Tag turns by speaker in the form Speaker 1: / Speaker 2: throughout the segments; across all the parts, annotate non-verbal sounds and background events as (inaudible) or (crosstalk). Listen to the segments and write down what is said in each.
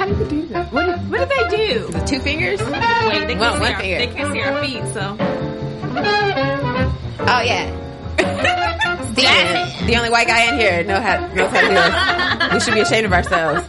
Speaker 1: How do you do that? What did, what did they do?
Speaker 2: The two fingers?
Speaker 1: Wait, they can't,
Speaker 2: Well,
Speaker 1: see
Speaker 2: one
Speaker 1: our,
Speaker 2: finger.
Speaker 1: they can't see our feet, so.
Speaker 2: Oh yeah. (laughs) Steven, the only white guy in here know how, knows how to do this. We should be ashamed of ourselves.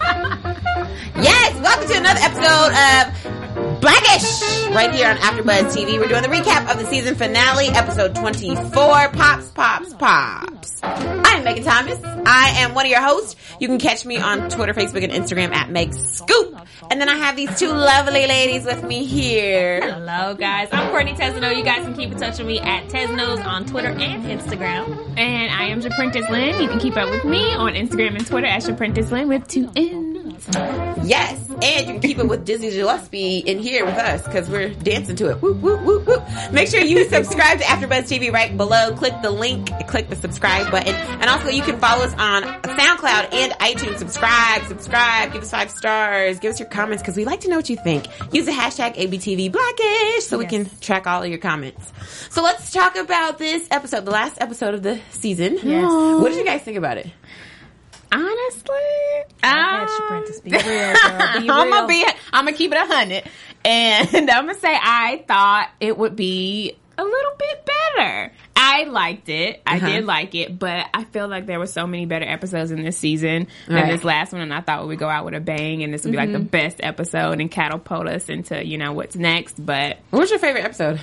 Speaker 2: Yes, welcome to another episode of Blackish right here on AfterBuzz TV. We're doing the recap of the season finale, episode 24, Pops, Pops, Pops. I am Megan Thomas. I am one of your hosts. You can catch me on Twitter, Facebook, and Instagram at Meg Scoop. And then I have these two lovely ladies with me here.
Speaker 1: Hello, guys. I'm Courtney Tesno. You guys can keep in touch with me at Tesnos on Twitter and Instagram.
Speaker 3: And I am Japrentice Lynn. You can keep up with me on Instagram and Twitter at Japrentice Lynn with two N's.
Speaker 2: Yes, and you can keep it with Dizzy Gillespie in here with us because we're dancing to it. Make sure you subscribe to AfterBuzz TV right below. Click the link, click the subscribe button, and also you can follow us on SoundCloud and iTunes. Subscribe, subscribe, give us five stars, give us your comments because we like to know what you think. Use the hashtag ABTV Blackish so we can track all of your comments. So let's talk about this episode, the last episode of the season.
Speaker 3: Yes.
Speaker 2: What did you guys think about it?
Speaker 3: Honestly, um,
Speaker 1: Apprentice. Be real, girl. Be (laughs) real.
Speaker 3: I'm gonna be. I'm gonna keep it a hundred, and (laughs) I'm gonna say I thought it would be a little bit better. I liked it. I
Speaker 2: Uh-huh.
Speaker 3: did like it, but I feel like there were so many better episodes in this season than
Speaker 2: Right.
Speaker 3: this last one, and I thought we would go out with a bang, and this would be like the best episode and catapult us into you know what's next. But
Speaker 2: What was your favorite episode?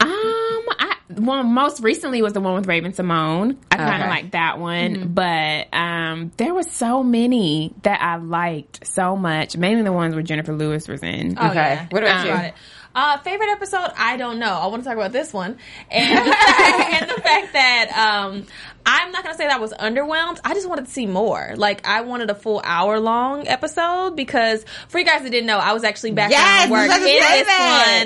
Speaker 3: um, I one most recently was the one with Raven-Symoné. I kind of
Speaker 2: Okay.
Speaker 3: liked that one, but um, there were so many that I liked so much. Mainly the ones where Jennifer Lewis was in.
Speaker 1: Oh,
Speaker 2: Okay.
Speaker 1: yeah.
Speaker 2: What about
Speaker 1: Talk
Speaker 2: you?
Speaker 1: Uh, favorite episode? I don't know. I want to talk about this one, and the fact, (laughs) and the fact that um, I'm not gonna say that I was underwhelmed. I just wanted to see more. Like I wanted a full hour long episode because for you guys that didn't know, I was actually back
Speaker 2: Yes,
Speaker 1: work in this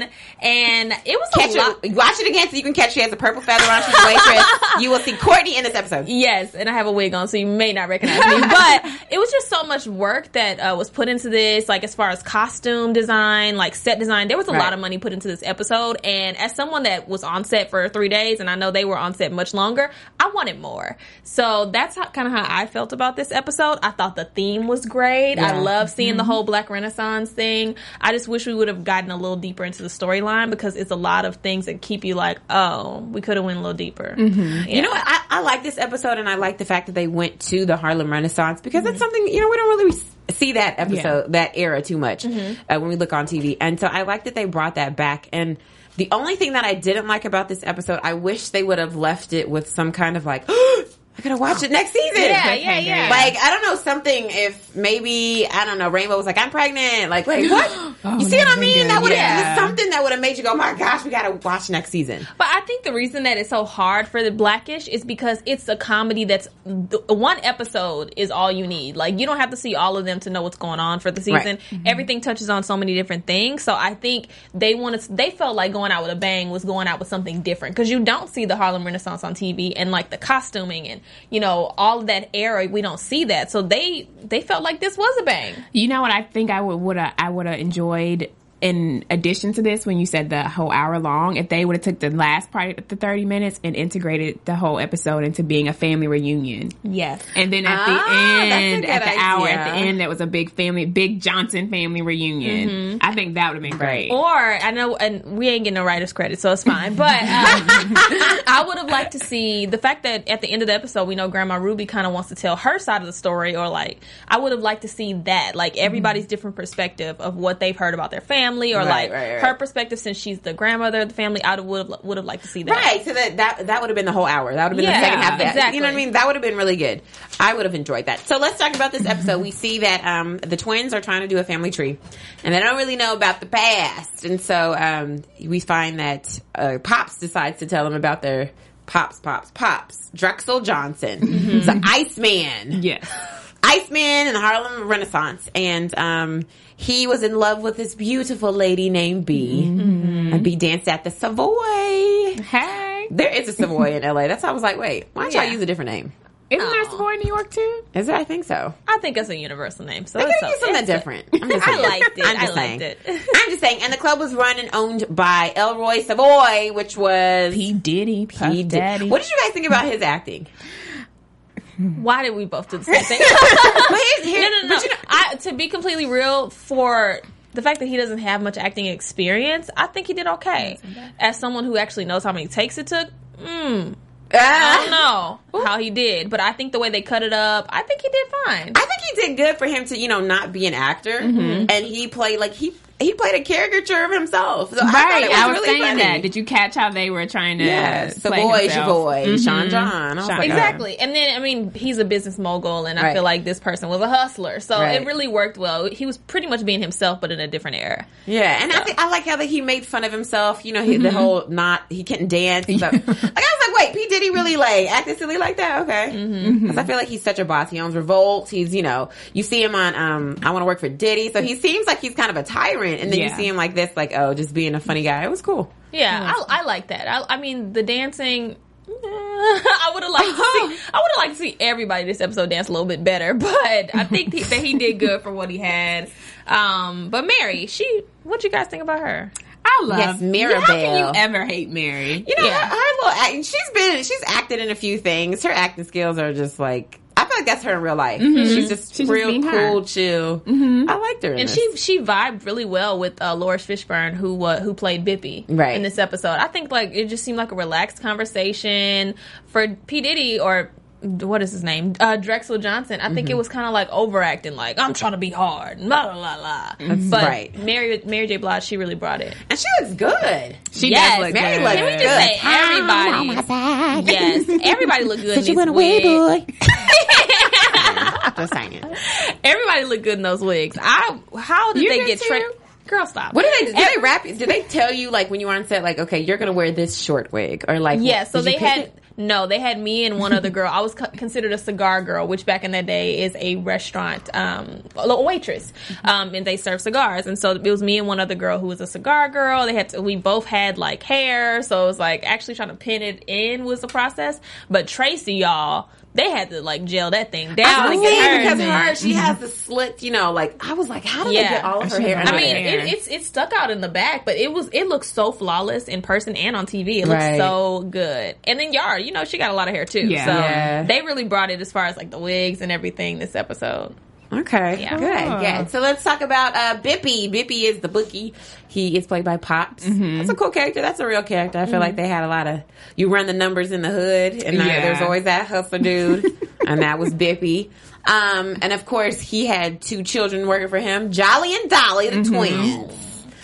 Speaker 1: one, and it was
Speaker 2: Catch
Speaker 1: a lot.
Speaker 2: it, watch it again so you can catch she has a purple feather on. She's a waitress. (laughs) you will see Courtney in this episode.
Speaker 1: Yes, and I have a wig on, so you may not recognize me. (laughs) But it was just so much work that uh, was put into this, like as far as costume design, like set design. There was a
Speaker 2: Right.
Speaker 1: lot of money put into this episode, and as someone that was on set for three days, and I know they were on set much longer, I wanted more. So that's how, kind of how I felt about this episode. I thought the theme was great. I love seeing the mm-hmm. whole Black Renaissance thing. I just wish we would have gotten a little deeper into the storyline because it's a lot of things that keep you like, oh, we could have went a little deeper. Mm-hmm.
Speaker 2: You know what? I, I like this episode and I like the fact that they went to the Harlem Renaissance because that's mm-hmm. something, you know, we don't really see that episode, that era too much uh, when we look on TV. And so I like that they brought that back. And the only thing that I didn't like about this episode, I wish they would have left it with some kind of like, (gasps) (gasps) I gotta watch it next season.
Speaker 1: Yeah, yeah, yeah.
Speaker 2: Like, I don't know, something if maybe, I don't know, Rainbow was like, I'm pregnant. Like, wait, what? (gasps) you see what I
Speaker 3: oh,
Speaker 2: mean?
Speaker 3: good.
Speaker 2: That would have,
Speaker 3: Yeah.
Speaker 2: something that would have made you go, my gosh, we gotta watch next season.
Speaker 1: But I think the reason that it's so hard for the Blackish is because it's a comedy that's th- one episode is all you need. Like you don't have to see all of them to know what's going on for the season.
Speaker 2: Right.
Speaker 1: Everything touches on so many different things. So I think they wanted they felt like going out with a bang was going out with something different because you don't see the Harlem Renaissance on TV and like the costuming and you know all of that era we don't see that. So they they felt like this was a bang.
Speaker 3: You know what I think I would would I would have enjoyed in addition to this when you said the whole hour long if they would have took the last part of the 30 minutes and integrated the whole episode into being a family reunion.
Speaker 1: Yes.
Speaker 3: And then at
Speaker 2: Ah,
Speaker 3: the end, at the hour at the end, that was a big family, big Johnson family reunion. I think that would have been great.
Speaker 1: Or I know, and we ain't getting no writer's credit, so it's fine. But um, (laughs) I would have liked to see the fact that at the end of the episode, we know Grandma Ruby kind of wants to tell her side of the story, or like I would have liked to see that, like everybody's different perspective of what they've heard about their family family or
Speaker 2: Right,
Speaker 1: like
Speaker 2: right, right.
Speaker 1: her perspective since she's the grandmother of the family. I would have would have liked to see that.
Speaker 2: Right, so that that that would have been the whole hour. That would have been
Speaker 1: Yeah,
Speaker 2: the second half. Of that.
Speaker 1: exactly.
Speaker 2: You know what I mean? That would have been really good. I would have enjoyed that. So let's talk about this episode. we see that um, the twins are trying to do a family tree, and they don't really know about the past. And so um, we find that uh, Pops decides to tell them about their Pops, Pops, Pops. Drexel Johnson, the Iceman.
Speaker 3: Yes.
Speaker 2: Iceman in the Harlem Renaissance, and um, he was in love with this beautiful lady named B. And B danced at the Savoy.
Speaker 3: Hey.
Speaker 2: There is a Savoy in LA. That's why I was like, wait, why don't y'all use a different name?
Speaker 3: Isn't there a Savoy in New York too?
Speaker 2: Is it? I think so.
Speaker 1: I think it's a universal name. So
Speaker 2: They
Speaker 1: it's
Speaker 2: could use something different. I'm just (laughs)
Speaker 1: I liked it.
Speaker 2: I'm
Speaker 1: I
Speaker 2: just
Speaker 1: liked
Speaker 2: saying.
Speaker 1: it. (laughs)
Speaker 2: I'm just saying. And the club was run and owned by Elroy Savoy, which was
Speaker 3: P Diddy, Puff
Speaker 2: P. Diddy. What did you guys think about his acting?
Speaker 1: Why did we both do the same thing? (laughs)
Speaker 2: But here's, here,
Speaker 1: no, no, no.
Speaker 2: You know,
Speaker 1: I, to be completely real, for the fact that he doesn't have much acting experience, I think he did okay. As someone who actually knows how many takes it took, mm, I don't
Speaker 2: Ah.
Speaker 1: know how he did, but I think the way they cut it up, I think he did fine.
Speaker 2: I think he did good for him to, you know, not be an actor,
Speaker 1: Mm-hmm.
Speaker 2: and he played like he he played a caricature of himself. So I,
Speaker 3: Right,
Speaker 2: it was
Speaker 3: I was
Speaker 2: really
Speaker 3: saying
Speaker 2: funny.
Speaker 3: that. Did you catch how they were trying to?
Speaker 2: Yeah,
Speaker 3: play
Speaker 2: Savoy,
Speaker 3: himself?
Speaker 2: Savoy, Sean John. I was
Speaker 3: Sean
Speaker 2: like,
Speaker 3: John.
Speaker 1: Exactly. And then, I mean, he's a business mogul, and I
Speaker 2: Right.
Speaker 1: feel like this person was a hustler. So
Speaker 2: Right.
Speaker 1: it really worked well. He was pretty much being himself, but in a different era.
Speaker 2: Yeah, and I think I like how that he made fun of himself. You know, he,
Speaker 1: Mm-hmm.
Speaker 2: the whole not he couldn't dance. So. (laughs) like I was like, wait, P Diddy really like acted silly like that? Okay,
Speaker 1: Mm-hmm.
Speaker 2: because I feel like he's such a boss. He owns Revolt. He's you know you see him on um I want to work for Diddy, so he seems like he's kind of a tyrant, and then you see him like this, like oh, just being a funny guy. It was cool.
Speaker 1: Yeah, I, I like that. I, I mean, the dancing. (laughs) I would have liked to see. (laughs) I would have liked to see everybody this episode dance a little bit better, (laughs) but I think he, that he did good for what he had. Um, but Mary, she, what you guys think about her?
Speaker 3: I love
Speaker 2: Yes, Mirabelle.
Speaker 3: How can you ever hate Mary?
Speaker 2: You know,
Speaker 1: Yeah.
Speaker 2: her, her little acting. She's been she's acted in a few things. Her acting skills are just like. I feel like that's her in real life. She's just
Speaker 3: She's
Speaker 2: real
Speaker 3: being
Speaker 2: cool,
Speaker 3: her.
Speaker 2: chill. I liked her, in
Speaker 1: And
Speaker 2: this.
Speaker 1: she she vibed really well with uh, Laurence Fishburne, who uh, who played Bippy
Speaker 2: Right.
Speaker 1: in this episode. I think like it just seemed like a relaxed conversation for P Diddy or what is his name uh, Drexel Johnson. I
Speaker 2: Mm-hmm.
Speaker 1: think it was kind of like overacting, like I'm trying to be hard, la la la la. But
Speaker 2: Mm-hmm. right.
Speaker 1: Mary Mary J Blige, she really brought it.
Speaker 2: and she looks good.
Speaker 3: She
Speaker 1: Yes,
Speaker 3: does look
Speaker 2: Mary
Speaker 3: good.
Speaker 2: looks
Speaker 1: Can we just
Speaker 2: good.
Speaker 1: say everybody? Yes, (laughs) everybody looked good in these wigs. (laughs)
Speaker 2: Just saying.
Speaker 1: Everybody looked good in those wigs. I how did
Speaker 3: You
Speaker 1: they get trained? Girl, stop.
Speaker 2: What did they? Did they wrap? Did they tell you like when you were on set, like, okay, you're gonna wear this short wig, or like,
Speaker 1: Yeah, so they had
Speaker 2: it?
Speaker 1: No, they had me and one other girl. I was co- considered a cigar girl, which back in that day is a restaurant um, a little waitress, um, and they serve cigars. And so it was me and one other girl who was a cigar girl. They had to, we both had like hair, so it was like actually trying to pin it in was the process. But Tracee, y'all, they had to like gel that thing down.
Speaker 2: I
Speaker 1: to
Speaker 2: was
Speaker 1: get
Speaker 2: saying
Speaker 1: hers
Speaker 2: because
Speaker 1: in.
Speaker 2: her, she has the slit. You know, like I was like, how did they get all of her hair?
Speaker 3: has
Speaker 1: I mean,
Speaker 2: hair?
Speaker 1: it, it's it stuck out in the back, but it was it looks so flawless in person and on TV. It looks
Speaker 2: Right.
Speaker 1: so good. And then Yara, you know, she got a lot of hair too.
Speaker 3: Yeah.
Speaker 1: So
Speaker 2: Yeah.
Speaker 1: they really brought it as far as like the wigs and everything this episode.
Speaker 2: Okay,
Speaker 1: Yeah.
Speaker 2: good, Yeah. So let's talk about uh, Bippy. Bippy is the bookie. He is played by Pops.
Speaker 1: Mm-hmm.
Speaker 2: That's a cool character. That's a real character. I feel like they had a lot of you run the numbers in the hood, and
Speaker 3: Yeah.
Speaker 2: there's always that hustler dude, (laughs) and that was Bippy. Um, and of course, he had two children working for him, Jolly and Dolly, the twins.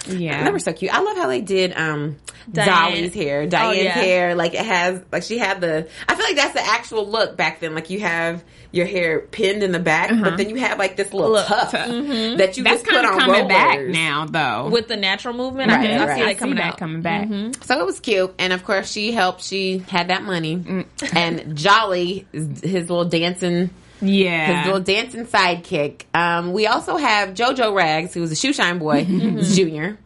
Speaker 3: Yeah.
Speaker 2: They were so cute. I love how they did um
Speaker 1: Diane.
Speaker 2: Dolly's hair, Diane's
Speaker 1: Oh, yeah.
Speaker 2: hair. Like it has, like she had the. I feel like that's the actual look back then. Like you have your hair pinned in the back, but then you have like this little
Speaker 1: Look.
Speaker 2: tuft that you
Speaker 3: That's
Speaker 2: just put
Speaker 3: kind of
Speaker 2: on
Speaker 3: coming back now, though.
Speaker 1: With the natural movement,
Speaker 2: Right,
Speaker 1: I, can, I see
Speaker 2: I
Speaker 1: that coming
Speaker 3: that
Speaker 1: out.
Speaker 3: coming back.
Speaker 2: So it was cute, and of course she helped. She had that money,
Speaker 3: Mm.
Speaker 2: and Jolly, his little dancing,
Speaker 3: Yeah.
Speaker 2: his little dancing sidekick. Um, we also have JoJo Rags, who's a shoe shine boy, (laughs) junior,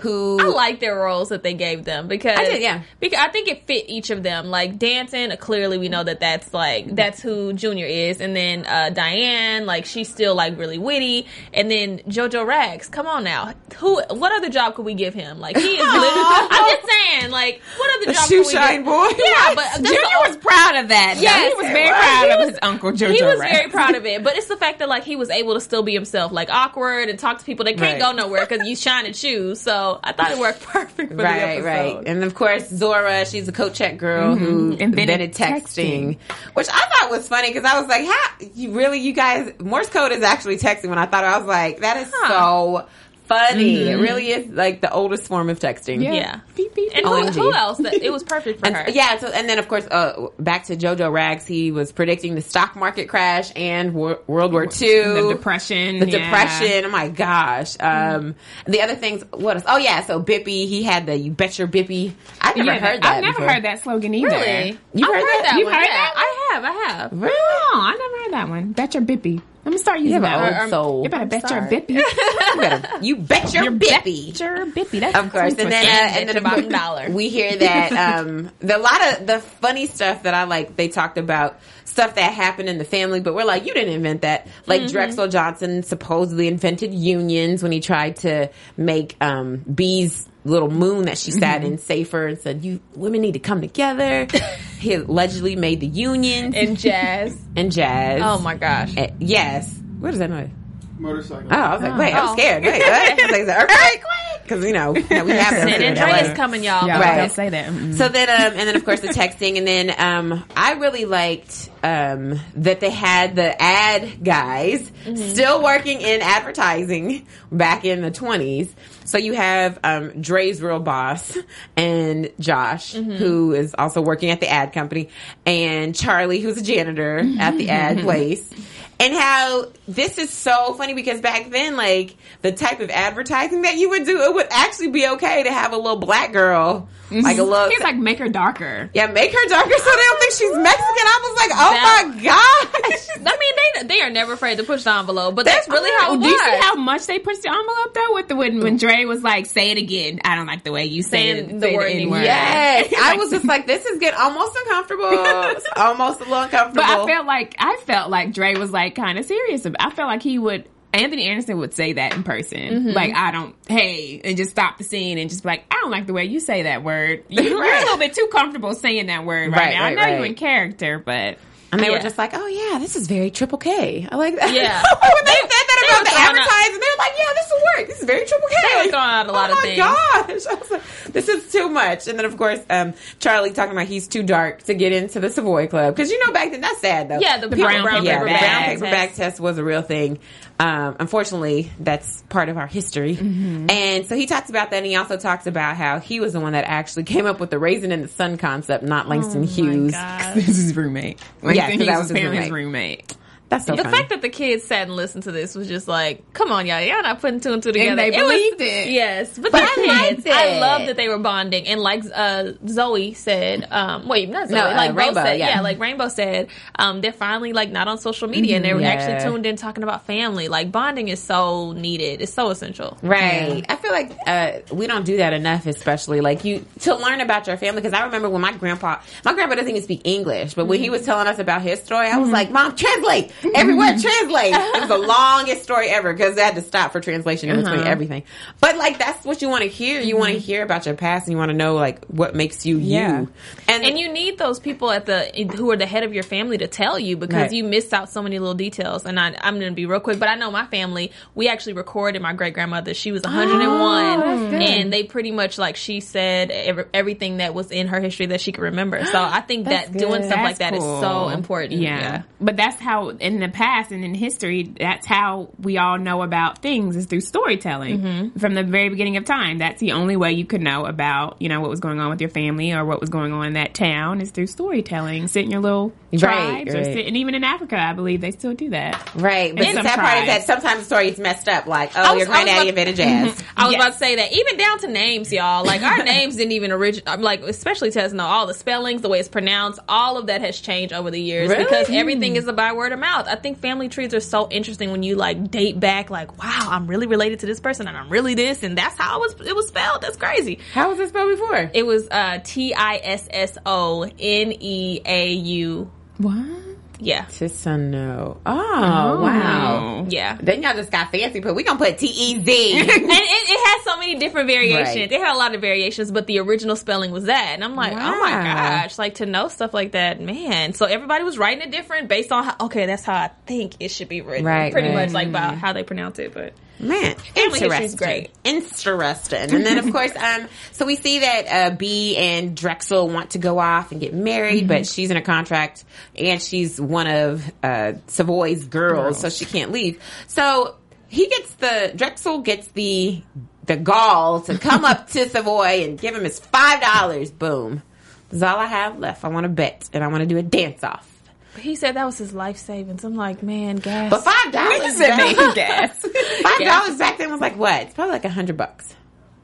Speaker 2: who
Speaker 1: I like their roles that they gave them because
Speaker 2: I did, yeah.
Speaker 1: Because I think it fit each of them. Like dancing, clearly we know that that's like that's who Junior is, and then uh, Diane, like she's still like really witty, and then Jojo Rags. Come on now, who? What other job could we give him? Like he is. (laughs) literally, I'm just saying, like what other
Speaker 2: a
Speaker 1: job?
Speaker 2: shoe
Speaker 1: could we
Speaker 2: shine
Speaker 1: give?
Speaker 2: boy.
Speaker 1: Yeah, but
Speaker 3: Junior
Speaker 1: the-
Speaker 3: was proud of that. though.
Speaker 1: Yes,
Speaker 3: he was very
Speaker 2: was.
Speaker 3: proud
Speaker 1: He
Speaker 3: of
Speaker 1: was-
Speaker 3: his uncle Jojo.
Speaker 1: he was
Speaker 3: Rabbit.
Speaker 1: very proud of (laughs) it, but it's the fact that like he was able to still be himself, like awkward and talk to people that can't
Speaker 2: Right.
Speaker 1: go nowhere because you shining shoes. So I thought it worked (laughs) perfect for the
Speaker 2: Right,
Speaker 1: episode.
Speaker 2: right. And of course, Zora, she's a coach check girl mm-hmm. who
Speaker 3: Invented
Speaker 2: invented texting, which I thought was funny because I was like, how, you really, you guys, Morse code is actually texting when I thought, I was like, that is
Speaker 1: Huh.
Speaker 2: so funny. It really is like the oldest form of texting.
Speaker 1: Yeah.
Speaker 3: Beep, beep.
Speaker 1: And who,
Speaker 2: OMG.
Speaker 1: who else? That, it was perfect for her.
Speaker 2: And, yeah, so and then of course, uh, back to Jojo Rags, he was predicting the stock market crash and Wor- World War II,
Speaker 3: the depression.
Speaker 2: the
Speaker 3: yeah.
Speaker 2: depression. Oh my gosh! Um, and the other things, what else? Oh yeah, so Bippy, he had the "You Bet Your Bippy." I've never
Speaker 3: Yeah,
Speaker 2: heard that.
Speaker 3: I've never
Speaker 2: before.
Speaker 3: heard that slogan either.
Speaker 1: Really?
Speaker 2: You
Speaker 1: I've
Speaker 2: heard that?
Speaker 3: You've
Speaker 1: one.
Speaker 3: heard
Speaker 1: yeah,
Speaker 3: that one?
Speaker 1: I have. I have.
Speaker 2: Really?
Speaker 3: Oh, I never heard that one. Bet your bippy. Let me start using
Speaker 2: You have
Speaker 3: that.
Speaker 2: an
Speaker 3: one.
Speaker 2: old soul.
Speaker 3: You better bet your bippy. (laughs)
Speaker 2: You, better, you bet your Bippy.
Speaker 3: Bet your bippy. That's
Speaker 2: Of course, and then uh,
Speaker 1: And
Speaker 2: then
Speaker 1: your bottom dollar.
Speaker 2: we hear (laughs) that um, the a lot of the funny stuff that I like. They talked about stuff that happened in the family, but we're like, you didn't invent that. Like Drexel Johnson supposedly invented unions when he tried to make um, B's little moon that she sat mm-hmm. in safer and said, "You women need to come together." (laughs) he allegedly made the unions
Speaker 1: And jazz. (laughs)
Speaker 2: and jazz.
Speaker 1: Oh my gosh.
Speaker 2: Yes. What is that noise?
Speaker 4: Motorcycle.
Speaker 2: Oh, I was like, wait, I was
Speaker 1: Oh.
Speaker 2: scared. Wait, what? (laughs) I was like, is earthquake? Because you know, we have those (laughs)
Speaker 1: San
Speaker 2: here in
Speaker 1: Andreas coming, y'all.
Speaker 3: Yeah,
Speaker 2: Right.
Speaker 3: don't say that. Mm-mm.
Speaker 2: So then, um, and then of course the texting, and then um, I really liked um, that they had the ad guys still working in advertising back in the twenties. So you have um, Dre's real boss and Josh, who is also working at the ad company, and Charlie, who's a janitor at the ad (laughs) place. And how this is so funny because back then, like the type of advertising that you would do, it would actually be okay to have a little black girl, Mm-hmm. like a little,
Speaker 3: He's like make her darker.
Speaker 2: yeah, make her darker so they don't think she's Mexican. I was like, oh
Speaker 1: That-
Speaker 2: my gosh.
Speaker 1: I mean, they they are never afraid to push the envelope, but that's really how it
Speaker 3: Do you see how much they pushed the envelope though? With the when when Dre was like, "Say it again." I don't like the way you say
Speaker 1: Saying
Speaker 3: it,
Speaker 1: the
Speaker 3: say
Speaker 1: word
Speaker 3: N-word.
Speaker 2: Yes, (laughs) I was just like, this is getting almost uncomfortable, It's almost a little uncomfortable. (laughs)
Speaker 3: But I felt like I felt like Dre was like kind of serious. I felt like he would. Anthony Anderson would say that in person,
Speaker 2: Mm-hmm.
Speaker 3: like I don't, hey, and just stop the scene and just be like, I don't like the way you say that word. You, You're (laughs) a little bit too comfortable saying that word right,
Speaker 2: Right,
Speaker 3: now.
Speaker 2: right,
Speaker 3: I know you
Speaker 2: right.
Speaker 3: in character, but
Speaker 2: and they were just like, oh yeah, this is very triple K. I like that.
Speaker 1: Yeah. (laughs)
Speaker 2: when they said
Speaker 1: they
Speaker 2: about
Speaker 1: were
Speaker 2: the
Speaker 1: throwing out-
Speaker 2: they were like, yeah, this will work. This is very triple K.
Speaker 1: They were throwing out a lot
Speaker 2: oh
Speaker 1: of
Speaker 2: my
Speaker 1: things.
Speaker 2: gosh. I was like, this is too much. And then of course, um, Charlie talking about he's too dark to get into the Savoy Club. Cause you know back then, that's sad though.
Speaker 1: Yeah, the
Speaker 2: People-
Speaker 1: brown paper
Speaker 2: yeah,
Speaker 1: bag
Speaker 2: brown paper
Speaker 1: test.
Speaker 2: bag test was a real thing. Um, unfortunately, that's part of our history.
Speaker 1: Mm-hmm.
Speaker 2: And so he talks about that, and he also talks about how he was the one that actually (laughs) came up with the raisin in the sun concept, not Langston Hughes.
Speaker 3: this (laughs) is his roommate. Like,
Speaker 2: Yeah, 'cause
Speaker 3: he's
Speaker 2: that was his
Speaker 3: apparently
Speaker 2: roommate. That's so
Speaker 1: The
Speaker 2: funny.
Speaker 1: fact that the kids sat and listened to this was just like, come on, y'all, y'all not putting two and two together.
Speaker 3: they
Speaker 1: was-
Speaker 3: believed it.
Speaker 1: Yes, but,
Speaker 2: But
Speaker 1: the
Speaker 2: I
Speaker 1: kids,
Speaker 2: liked it.
Speaker 1: I love that they were bonding, and like uh, Zoe said, um, wait, not Zoe,
Speaker 2: No, uh,
Speaker 1: like Bo
Speaker 2: Rainbow,
Speaker 1: said,
Speaker 2: yeah.
Speaker 1: like Rainbow said, um, they're finally like not on social media, and they were
Speaker 2: Yeah.
Speaker 1: actually tuned in talking about family. Like bonding is so needed; it's so essential.
Speaker 2: Right. I feel like uh, we don't do that enough, especially like you to learn about your family. Because I remember when my grandpa, my grandpa doesn't even speak English, but when he was telling us about his story, I was like, "Mom, translate everywhere, mm-hmm. translate." It was the (laughs) longest story ever because they had to stop for translation in between uh-huh. everything. But like that's what you want to hear. You want to mm-hmm. hear about your past, and you want to know like what makes you
Speaker 3: Yeah.
Speaker 2: you. And,
Speaker 1: And you need those people at the who are the head of your family to tell you because
Speaker 2: Right.
Speaker 1: you miss out so many little details. And I, I'm going to be real quick, but I know my family. We actually recorded my great grandmother. She was 101, and oh, they pretty much like she said every, everything that was in her history that she could remember. So I think (gasps) that doing stuff like that is
Speaker 3: That's
Speaker 1: so
Speaker 3: cool.
Speaker 1: important.
Speaker 3: Yeah. But that's how in the past and in history, that's how we all know about things is through storytelling.
Speaker 1: Mm-hmm.
Speaker 3: From the very beginning of time. That's the only way you could know about, you know, what was going on with your family or what was going on in that town is through storytelling. Sit in your little
Speaker 2: Right,
Speaker 3: tribes or
Speaker 2: right.
Speaker 3: sit and even in Africa, I believe they still do that.
Speaker 2: right, but
Speaker 3: that
Speaker 2: the part is that sometimes the story is messed up. Like, oh,
Speaker 1: I was-
Speaker 2: your
Speaker 1: I was
Speaker 2: granddaddy invented (laughs) jazz. (laughs)
Speaker 1: I was
Speaker 3: Yes.
Speaker 1: about to say that even down to names, y'all. Like our (laughs) names didn't even originate. Like especially Tesno, all the spellings, the way it's pronounced, all of that has changed over the years
Speaker 2: Really?
Speaker 1: because everything is a by word of mouth. I think family trees are so interesting when you like date back. Like, wow, I'm really related to this person, and I'm really this, and that's how it was. It was spelled. That's crazy.
Speaker 2: How was it spelled before?
Speaker 1: It was uh, T I S S O N E A U.
Speaker 3: What?
Speaker 1: Yeah,
Speaker 2: Tisano. Oh, mm-hmm. wow.
Speaker 1: yeah.
Speaker 2: Then y'all just got fancy, but we gonna put T E Z. (laughs)
Speaker 1: and it, it has so many different variations.
Speaker 2: Right.
Speaker 1: It had a lot of variations, but the original spelling was that. And I'm like, oh my gosh, like to know stuff like that, man. So everybody was writing it different based on how, okay, that's how I think it should be written.
Speaker 2: Right,
Speaker 1: Pretty
Speaker 2: right.
Speaker 1: much like about mm-hmm. how they pronounce it, but
Speaker 2: Man,
Speaker 1: Family
Speaker 2: interesting.
Speaker 1: great.
Speaker 2: Interesting. And then of (laughs) course, um, so we see that uh, B and Drexel want to go off and get married, but she's in a contract and she's one of uh, Savoy's girls, so she can't leave. So he gets the Drexel gets the the gall to come up to (laughs) Savoy and give him his five dollars. Boom. That's all I have left. I want to bet and I want to do a dance off.
Speaker 1: He said that was his life savings. I'm like, man, gas.
Speaker 2: But five dollars
Speaker 3: said made gas. (laughs)
Speaker 2: Five dollars back then was like what? It's probably like a hundred bucks.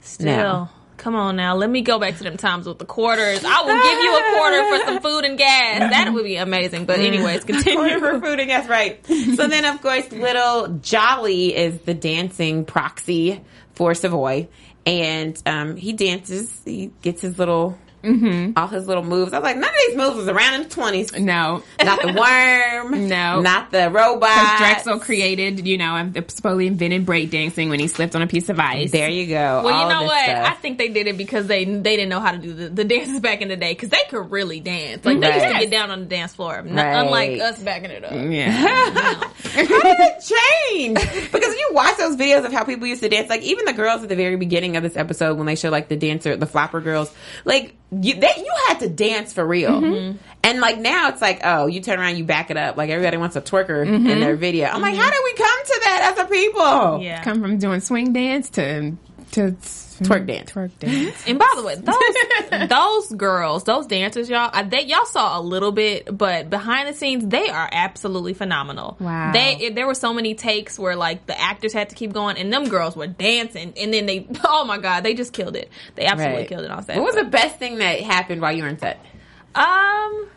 Speaker 1: Still.
Speaker 2: now.
Speaker 1: Come on now, let me go back to them times with the quarters. I will give you a quarter for some food and gas. (laughs) That would be amazing. But anyways, continue.
Speaker 2: for food and gas, right? so then, of course, little Jolly is the dancing proxy for Savoy, and um, he dances. He gets his little. Mm-hmm. All his little moves. I was like, none of these moves was around in the twenties.
Speaker 3: No.
Speaker 2: Not the worm. (laughs)
Speaker 3: No.
Speaker 2: Not the robot.
Speaker 3: Because Drexel created, you know, supposedly invented breakdancing when he slipped on a piece of ice.
Speaker 2: There you go.
Speaker 1: Well,
Speaker 2: All
Speaker 1: you know what?
Speaker 2: stuff.
Speaker 1: I think they did it because they they didn't know how to do the, the dances back in the day because they could really dance. Like they used to get down on the dance floor,
Speaker 2: Right.
Speaker 1: unlike us backing it up.
Speaker 3: Yeah. (laughs)
Speaker 2: How did it change? Because you watch those videos of how people used to dance, like even the girls at the very beginning of this episode when they show like the dancer, the flapper girls, like you, they, you had to dance for real.
Speaker 1: Mm-hmm.
Speaker 2: And like now it's like, oh, you turn around, you back it up. Like everybody wants a twerker in their video. I'm like, how did we come to that as a people?
Speaker 1: Mm-hmm. Yeah.
Speaker 3: Come from doing swing dance to to
Speaker 2: Twerk dance.
Speaker 3: Twerk dance.
Speaker 1: And by the way, those (laughs) those girls, those dancers, y'all, I, they y'all saw a little bit, but behind the scenes, they are absolutely phenomenal.
Speaker 3: Wow.
Speaker 1: They there were so many takes where like the actors had to keep going, and them girls were dancing, and then they, (laughs) oh my god, they just killed it. They absolutely
Speaker 2: Right.
Speaker 1: killed it on set.
Speaker 2: What was the best thing that happened while you were on set?
Speaker 1: Um,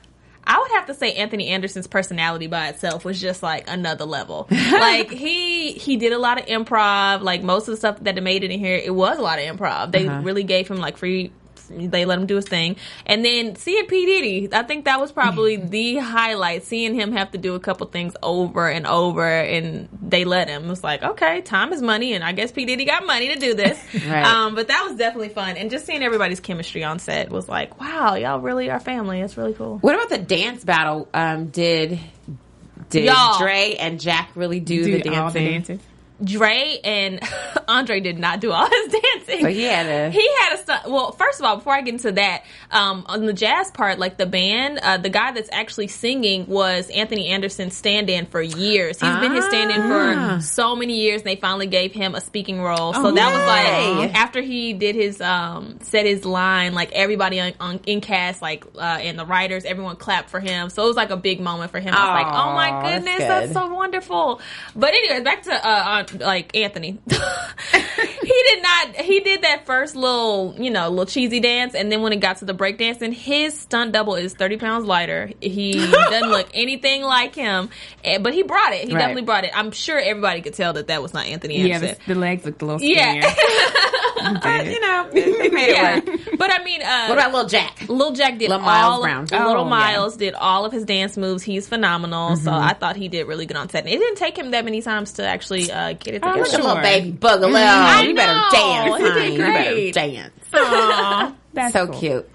Speaker 1: I would have to say Anthony Anderson's personality by itself was just like another level. (laughs) like he he did a lot of improv. Like most of the stuff that they made it in here, it was a lot of improv. They
Speaker 2: Uh-huh.
Speaker 1: really gave him like free. They let him do his thing, and then seeing P Diddy, I think that was probably the highlight. Seeing him have to do a couple things over and over, and they let him. It was like, okay, time is money, and I guess P Diddy got money to do this. (laughs)
Speaker 2: Right.
Speaker 1: um, but that was definitely fun, and just seeing everybody's chemistry on set was like, wow, y'all really are family. It's really cool.
Speaker 2: What about the dance battle? Um, did did
Speaker 1: Y'all.
Speaker 2: Dre and Jack really do, the
Speaker 3: Do
Speaker 2: dancing?
Speaker 3: all the.
Speaker 1: Dre and (laughs) Andre did not do all his (laughs) dancing.
Speaker 2: So he had a-
Speaker 1: he had a stu- well. First of all, before I get into that, um, on the jazz part, like the band, uh, the guy that's actually singing was Anthony Anderson's stand-in for years. He's been his stand-in
Speaker 2: Ah.
Speaker 1: for so many years. And they finally gave him a speaking role. So
Speaker 2: Oh,
Speaker 1: that was like after he did his um said his line, like everybody on, on in cast, like uh, and the writers, everyone clapped for him. So it was like a big moment for him. I was like, oh my
Speaker 2: that's
Speaker 1: goodness,
Speaker 2: good.
Speaker 1: that's so wonderful. But anyways, back to uh, uh like Anthony. (laughs) he did not. He did that first little, you know, little cheesy dance, and then when it got to the breakdancing, his stunt double is thirty pounds lighter. He doesn't look (laughs) anything like him, eh, but he brought it. He
Speaker 2: Right.
Speaker 1: definitely brought it. I'm sure everybody could tell that that was not Anthony
Speaker 3: Yeah, the, the legs looked a little skinnier. (laughs)
Speaker 1: Yeah,
Speaker 2: Uh, you know, they made
Speaker 1: yeah.
Speaker 2: it work.
Speaker 1: But I mean, uh,
Speaker 2: What about Little Jack?
Speaker 1: Little Jack did
Speaker 2: Lil Miles
Speaker 1: all
Speaker 2: Brown.
Speaker 1: Of, Little
Speaker 3: Oh, yeah.
Speaker 1: Miles did all of his dance moves. He's phenomenal. So I thought he did really good on set. And it didn't take him that many times to actually uh, get it
Speaker 3: Oh,
Speaker 1: together.
Speaker 2: Look at little
Speaker 3: Sure.
Speaker 2: baby boogaloo.
Speaker 1: I
Speaker 2: you better dance,
Speaker 1: He did
Speaker 2: honey. You better dance.
Speaker 1: Aw.
Speaker 3: That's
Speaker 2: so
Speaker 3: cool.
Speaker 2: cute.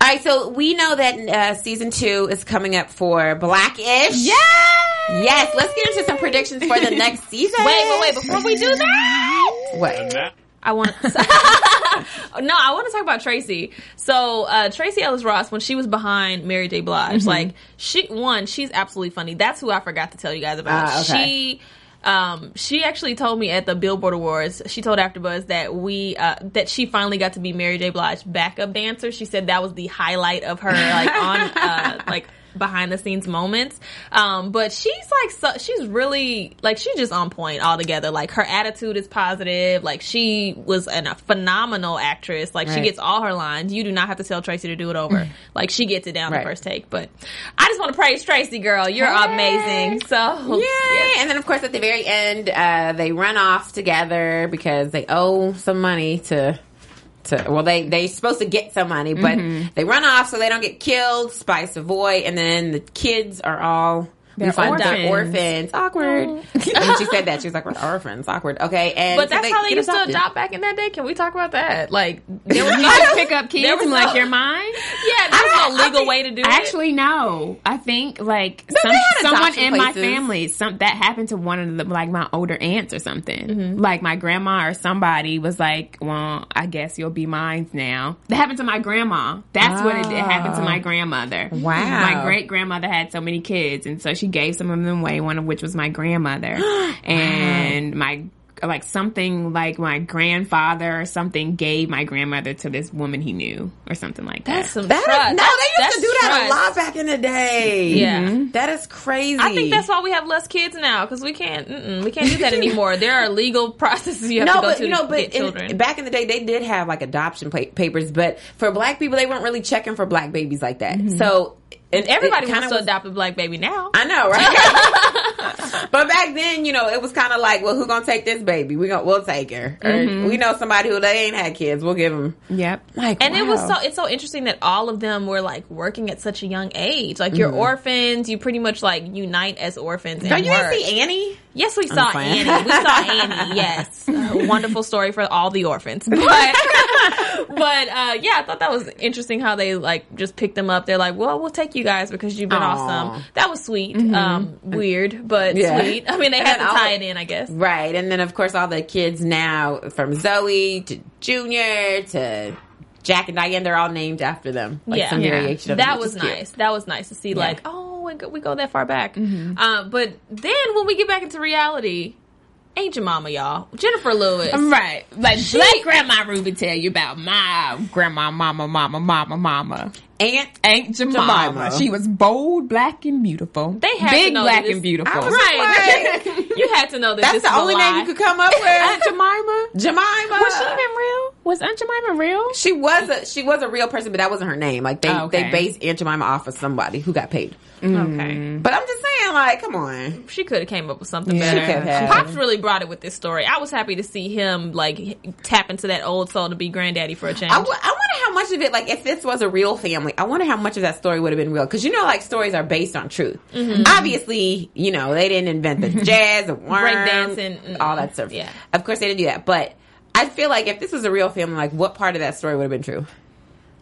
Speaker 2: All right, so we know that uh, season two is coming up for Blackish.
Speaker 1: Yes!
Speaker 2: Yes, let's get into some predictions for the next (laughs) season.
Speaker 1: Wait, wait, wait! Before we do that,
Speaker 2: What?
Speaker 1: I want. (laughs) (laughs) no, I want to talk about Tracee. So uh, Tracee Ellis Ross, when she was behind Mary J. Blige,
Speaker 2: Mm-hmm.
Speaker 1: like she one, she's absolutely funny. That's who I forgot to tell you guys about.
Speaker 2: Ah, okay.
Speaker 1: She. Um, she actually told me at the Billboard Awards. She told AfterBuzz that we uh, that she finally got to be Mary J. Blige backup dancer. She said that was the highlight of her like on uh, (laughs) like behind the scenes moments. Um, but she's like, so, she's really like, she's just on point altogether. Like her attitude is positive. Like she was an, a phenomenal actress. Like she gets all her lines. You do not have to tell Tracee to do it over. (laughs) like she gets it down
Speaker 2: Right.
Speaker 1: the first take. But I just want to praise Tracee, girl. You're amazing. So
Speaker 2: Yay!
Speaker 1: yes.
Speaker 2: And then, of course, at the very end, uh, they run off together because they owe some money to. To, well, they they supposed to get some money, but mm-hmm. they run off so they don't get killed. By Savoy, and then the kids are all. We
Speaker 3: They're
Speaker 2: find they're
Speaker 3: orphans.
Speaker 2: orphans. Awkward. (laughs) and she said that she was like, "We're orphans." Awkward. Okay, and
Speaker 1: But
Speaker 2: so
Speaker 1: that's how they used to
Speaker 2: adopted.
Speaker 1: adopt back in that day. Can we talk about that? Like, (laughs) there was no,
Speaker 3: pick up kids and like
Speaker 1: no-
Speaker 3: you're mine.
Speaker 1: yeah, there's no legal way to do it.
Speaker 3: Actually, no. I think like some, someone in my family, some that happened to one of the like my older aunts or something.
Speaker 2: Mm-hmm.
Speaker 3: Like my grandma or somebody was like, "Well, I guess you'll be mine now." That happened to my grandma. That's what it, it happened to my grandmother.
Speaker 2: Wow.
Speaker 3: My great grandmother had so many kids, and so she she gave some of them away. One of which was my grandmother, (gasps) and my like something like my grandfather or something gave my grandmother to this woman he knew or something like that.
Speaker 1: That's some
Speaker 2: That is,
Speaker 1: trust.
Speaker 2: no,
Speaker 1: That's-
Speaker 2: they used to
Speaker 1: that's
Speaker 2: do that a lot back in the day.
Speaker 1: Yeah. Mm-hmm.
Speaker 2: that is crazy.
Speaker 1: I think that's why we have less kids now because we can't we can't do that (laughs) anymore. there are legal (laughs) processes you have
Speaker 2: no,
Speaker 1: to go
Speaker 2: but
Speaker 1: to
Speaker 2: you know, but
Speaker 1: get
Speaker 2: in-
Speaker 1: children.
Speaker 2: back in the day, they did have like adoption pa- papers, but for black people, they weren't really checking for black babies like that. Mm-hmm. So, and
Speaker 1: Everybody wants to adopt a black baby now.
Speaker 2: I know, right? (laughs) (laughs) but back then, you know, it was kind of like, well, who gonna take this baby? We gonna we'll take her. Or we know somebody who they ain't had kids. We'll give them.
Speaker 3: Yep.
Speaker 2: Like,
Speaker 1: And it was so it's so interesting that all of them were like working at such a young age. Like
Speaker 2: Mm-hmm.
Speaker 1: you're orphans, you pretty much like unite as orphans. And
Speaker 2: you
Speaker 1: work.
Speaker 2: see Annie.
Speaker 1: Yes, we saw. Annie. We saw Annie. Yes, (laughs) a wonderful story for all the orphans. (laughs) But, but uh, yeah, I thought that was interesting how they like just picked them up. They're like, "Well, we'll take you guys because you've been
Speaker 2: Aw.
Speaker 1: awesome." That was sweet. Um, weird, but
Speaker 2: Mm-hmm. Yeah.
Speaker 1: sweet. I mean, they had
Speaker 2: And
Speaker 1: to
Speaker 2: all-
Speaker 1: tie it in, I guess.
Speaker 2: Right, and then of course all the kids now from Zoe to Junior to Jack and Diane, they're all named after them. Like
Speaker 1: Yeah.
Speaker 2: some
Speaker 1: Yeah.
Speaker 2: variation of
Speaker 1: that
Speaker 2: them,
Speaker 1: was nice. That was nice to see. Like, oh, we go, we go that far back. Uh, but then when we get back into reality, ain't your mama, y'all? Jennifer Lewis.
Speaker 3: Right. Like black grandma Ruby tell you about my grandma, mama, mama, mama, mama.
Speaker 2: Aunt
Speaker 3: Aunt Jemima.
Speaker 2: Jemima.
Speaker 3: She was bold, black, and beautiful.
Speaker 1: They had
Speaker 3: Big,
Speaker 1: to know
Speaker 3: black,
Speaker 1: this-
Speaker 3: and beautiful.
Speaker 1: Right. (laughs) you had to know that
Speaker 2: That's the only name you could come up with. (laughs)
Speaker 3: Aunt Jemima?
Speaker 2: Jemima.
Speaker 3: Was she even real? Was Aunt Jemima real?
Speaker 2: She was a she was a real person, but that wasn't her name. Like they
Speaker 3: Oh, okay.
Speaker 2: they based Aunt Jemima off of somebody who got paid.
Speaker 1: Okay.
Speaker 2: But I'm just saying, like, come on.
Speaker 1: She could have came up with something
Speaker 3: Yeah.
Speaker 1: better.
Speaker 2: She.
Speaker 1: Pops really brought it with this story. I was happy to see him like tap into that old soul to be granddaddy for a change.
Speaker 2: I, w- I wonder how much of it, like, if this was a real family, I wonder how much of that story would have been real. Because you know, like, stories are based on truth.
Speaker 1: Mm-hmm.
Speaker 2: Obviously, you know, they didn't invent the (laughs) jazz, the worm,
Speaker 1: Breakdancing, mm,
Speaker 2: all that stuff.
Speaker 1: yeah.
Speaker 2: Of course, they didn't do that. But I feel like if this was a real family, like, what part of that story would have been true?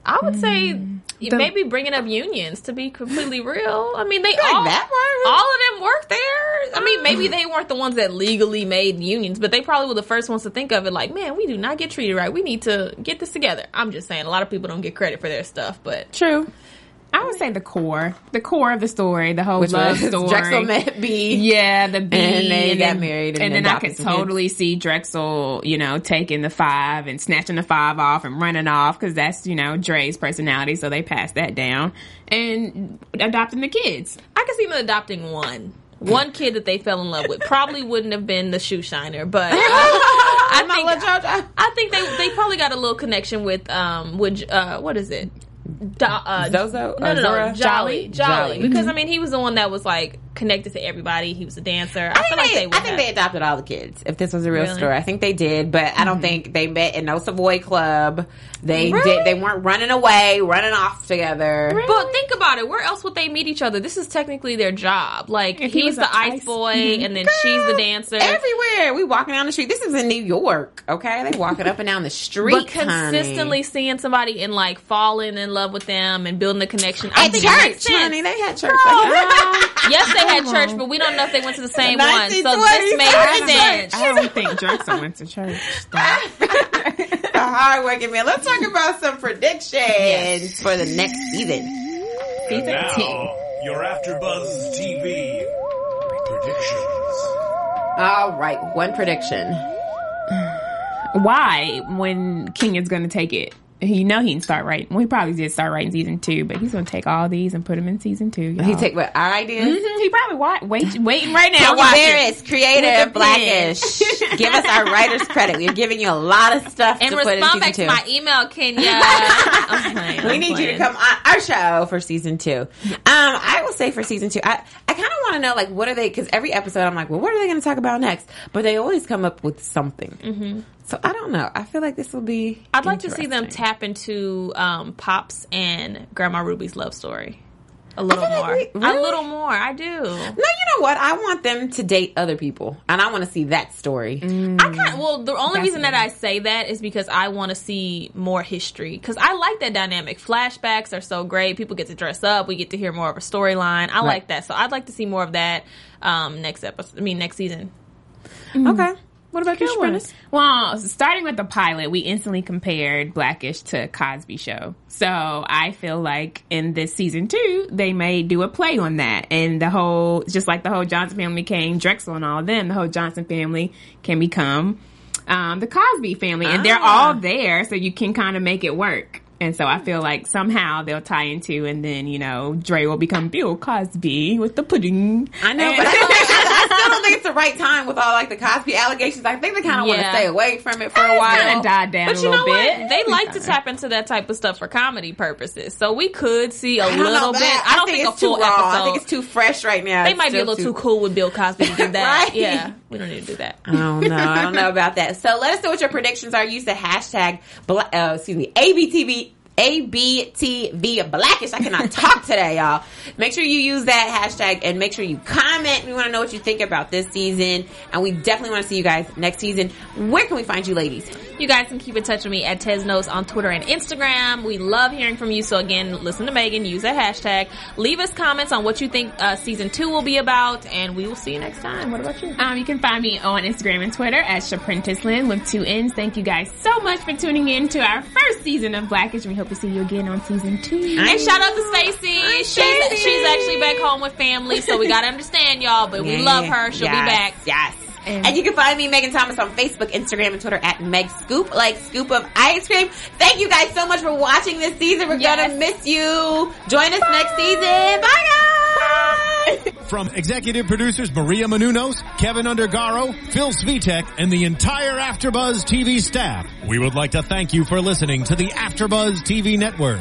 Speaker 1: I would say
Speaker 2: Mm.
Speaker 1: maybe bringing up unions to be completely real. I mean, they all
Speaker 2: that part?
Speaker 1: all of them worked there. I mean, maybe they weren't the ones that legally made unions, but they probably were the first ones to think of it. Like, man, we do not get treated right. We need to get this together. I'm just saying, a lot of people don't get credit for their stuff, but
Speaker 2: True.
Speaker 3: I would say the core, the core of the story, the whole
Speaker 2: Which
Speaker 3: love
Speaker 2: was
Speaker 3: story.
Speaker 2: Drexel met B.
Speaker 3: Yeah, the B,
Speaker 2: And they got married and
Speaker 3: and, then I could
Speaker 2: some kids.
Speaker 3: totally see Drexel, you know, taking the five and snatching the five off and running off because that's you know Dre's personality, so they passed that down and adopting the kids.
Speaker 1: I could see them adopting one. One kid that they fell in love with probably wouldn't have been the shoe shiner, but (laughs) uh, I think
Speaker 2: let y'all try.
Speaker 1: I think they they probably got a little connection with um with uh what is it? Do, uh,
Speaker 2: Zozo?
Speaker 1: No, no, no,
Speaker 2: Zora?
Speaker 1: Jolly, Jolly,
Speaker 2: Jolly.
Speaker 1: Because I mean, he was the one that was like connected to everybody. He was a dancer. I,
Speaker 2: I
Speaker 1: feel
Speaker 2: think,
Speaker 1: like
Speaker 2: they,
Speaker 1: they. Would
Speaker 2: I think
Speaker 1: have.
Speaker 2: they adopted all the kids. If this was a real
Speaker 1: Really?
Speaker 2: story, I think they did. But I don't think they met in no Savoy Club. They
Speaker 1: Really?
Speaker 2: did. They weren't running away, running off together.
Speaker 1: But think about it. Where else would they meet each other? This is technically their job. Like
Speaker 3: If he
Speaker 1: he's
Speaker 3: was
Speaker 1: the
Speaker 3: a
Speaker 1: ice
Speaker 3: ice-
Speaker 1: boy, and then she's the dancer.
Speaker 2: Everywhere we walking down the street. This is in New York. Okay, they walking up and down the street.
Speaker 1: but consistently seeing somebody and like falling in love with them and building a connection. I
Speaker 2: at
Speaker 1: think
Speaker 2: church, honey. They had church.
Speaker 1: Um, (laughs) yes, they had church, but we don't know if they went to the same one. So this
Speaker 2: I
Speaker 1: made
Speaker 2: don't
Speaker 1: sense.
Speaker 3: I don't think Drexel went to church. (laughs)
Speaker 2: the hard working man. Let's talk about some predictions for the next season.
Speaker 3: Season
Speaker 5: Now,
Speaker 3: two.
Speaker 5: your AfterBuzz TV predictions.
Speaker 2: All right, one prediction.
Speaker 3: Why, when King is going to take it? You know he can start writing. Well, he probably did start writing season two, but he's going to take all these and put them in season two. Y'all.
Speaker 2: He take what our ideas.
Speaker 3: Mhm, He probably wa- wait, waiting right now.
Speaker 2: Tony
Speaker 3: watching.
Speaker 2: Barris, creator
Speaker 3: With
Speaker 2: of Blackish. (laughs) Give us our writers credit. We're giving you a lot of stuff
Speaker 1: And
Speaker 2: to put in
Speaker 1: respond
Speaker 2: season
Speaker 1: back
Speaker 2: two.
Speaker 1: to my email, Kenya. (laughs) I'm playing,
Speaker 2: we
Speaker 1: I'm
Speaker 2: need you to come on our show for season two. Um, I will say for season two, I, I kind of want to know like what are they? Because every episode I'm like, well, what are they going to talk about next? But they always come up with something. Mm-hmm. So I don't know. I feel like this will be.
Speaker 1: I'd like to see them tap into um, Pops and Grandma Ruby's love story a little
Speaker 2: feel like
Speaker 1: more.
Speaker 2: we-
Speaker 1: A little more. I do.
Speaker 2: No, you know what? I want them to date other people, and I want to see that story.
Speaker 1: I kind well, the only reason that I say that is because I want to see more history. Because I like that dynamic. Flashbacks are so great. People get to dress up. We get to hear more of a storyline. I like that. So I'd like to see more of that um, next episode. I mean, next season.
Speaker 2: Okay. What about you, Prentice?
Speaker 3: Well, starting with the pilot, we instantly compared Blackish to Cosby Show. So I feel like in this season two, they may do a play on that. And the whole, just like the whole Johnson family became Drexel and all of them, the whole Johnson family can become um, the Cosby family. And they're
Speaker 2: Ah.
Speaker 3: all there, so you can kind of make it work. And so I feel like somehow they'll tie into, and then, you know, Dre will become Bill Cosby with the pudding.
Speaker 2: I know,
Speaker 3: And-
Speaker 2: but I, don't I still don't think it's the right time with all like the Cosby allegations. I think they kind of want to stay away from it for a while.
Speaker 3: kind of died down
Speaker 1: But
Speaker 3: a
Speaker 1: you know
Speaker 3: bit.
Speaker 1: what? They like to tap into that type of stuff for comedy purposes. So we could see a
Speaker 2: don't know
Speaker 1: little bit.
Speaker 2: that.
Speaker 1: I don't think,
Speaker 2: it's
Speaker 1: a full
Speaker 2: too raw.
Speaker 1: episode.
Speaker 2: I think it's too fresh right now.
Speaker 1: they
Speaker 2: It's
Speaker 1: might be a
Speaker 2: still
Speaker 1: little too cool with Bill Cosby to do (laughs) that.
Speaker 2: Right.
Speaker 1: Yeah, we don't need to do that.
Speaker 2: I don't know. I don't know about that. So let us know what your predictions are. Use the hashtag, uh, excuse me, ABTV. ABTV Blackish. I cannot talk today, y'all. Make sure you use that hashtag and make sure you comment. We want to know what you think about this season. And we definitely want to see you guys next season. Where can we find you ladies?
Speaker 1: You guys can keep in touch with me at Tesnos on Twitter and Instagram. We love hearing from you. So again, listen to Megan, use that hashtag. Leave us comments on what you think uh, season two will be about, and we will see you next time. What about you?
Speaker 3: Um, you can find me on Instagram and Twitter at Shaprentisland with two N's. Thank you guys so much for tuning in to our first season of Blackish. We hope to see you again on season two.
Speaker 1: And shout out to Stacey. She's
Speaker 2: Stacey.
Speaker 1: she's actually back home with family, so we gotta understand y'all. But we love her. She'll
Speaker 2: yes,
Speaker 1: be back.
Speaker 2: Yes. And, you can find me, Megan Thomas, on Facebook, Instagram, and Twitter at Meg Scoop, like scoop of ice cream. Thank you guys so much for watching this season. We're
Speaker 1: Yes.
Speaker 2: gonna miss you. Join us next season. Bye guys! (laughs)
Speaker 5: From executive producers Maria Menounos, Kevin Undergaro, Phil Svitek, and the entire Afterbuzz TV staff, we would like to thank you for listening to the Afterbuzz TV network.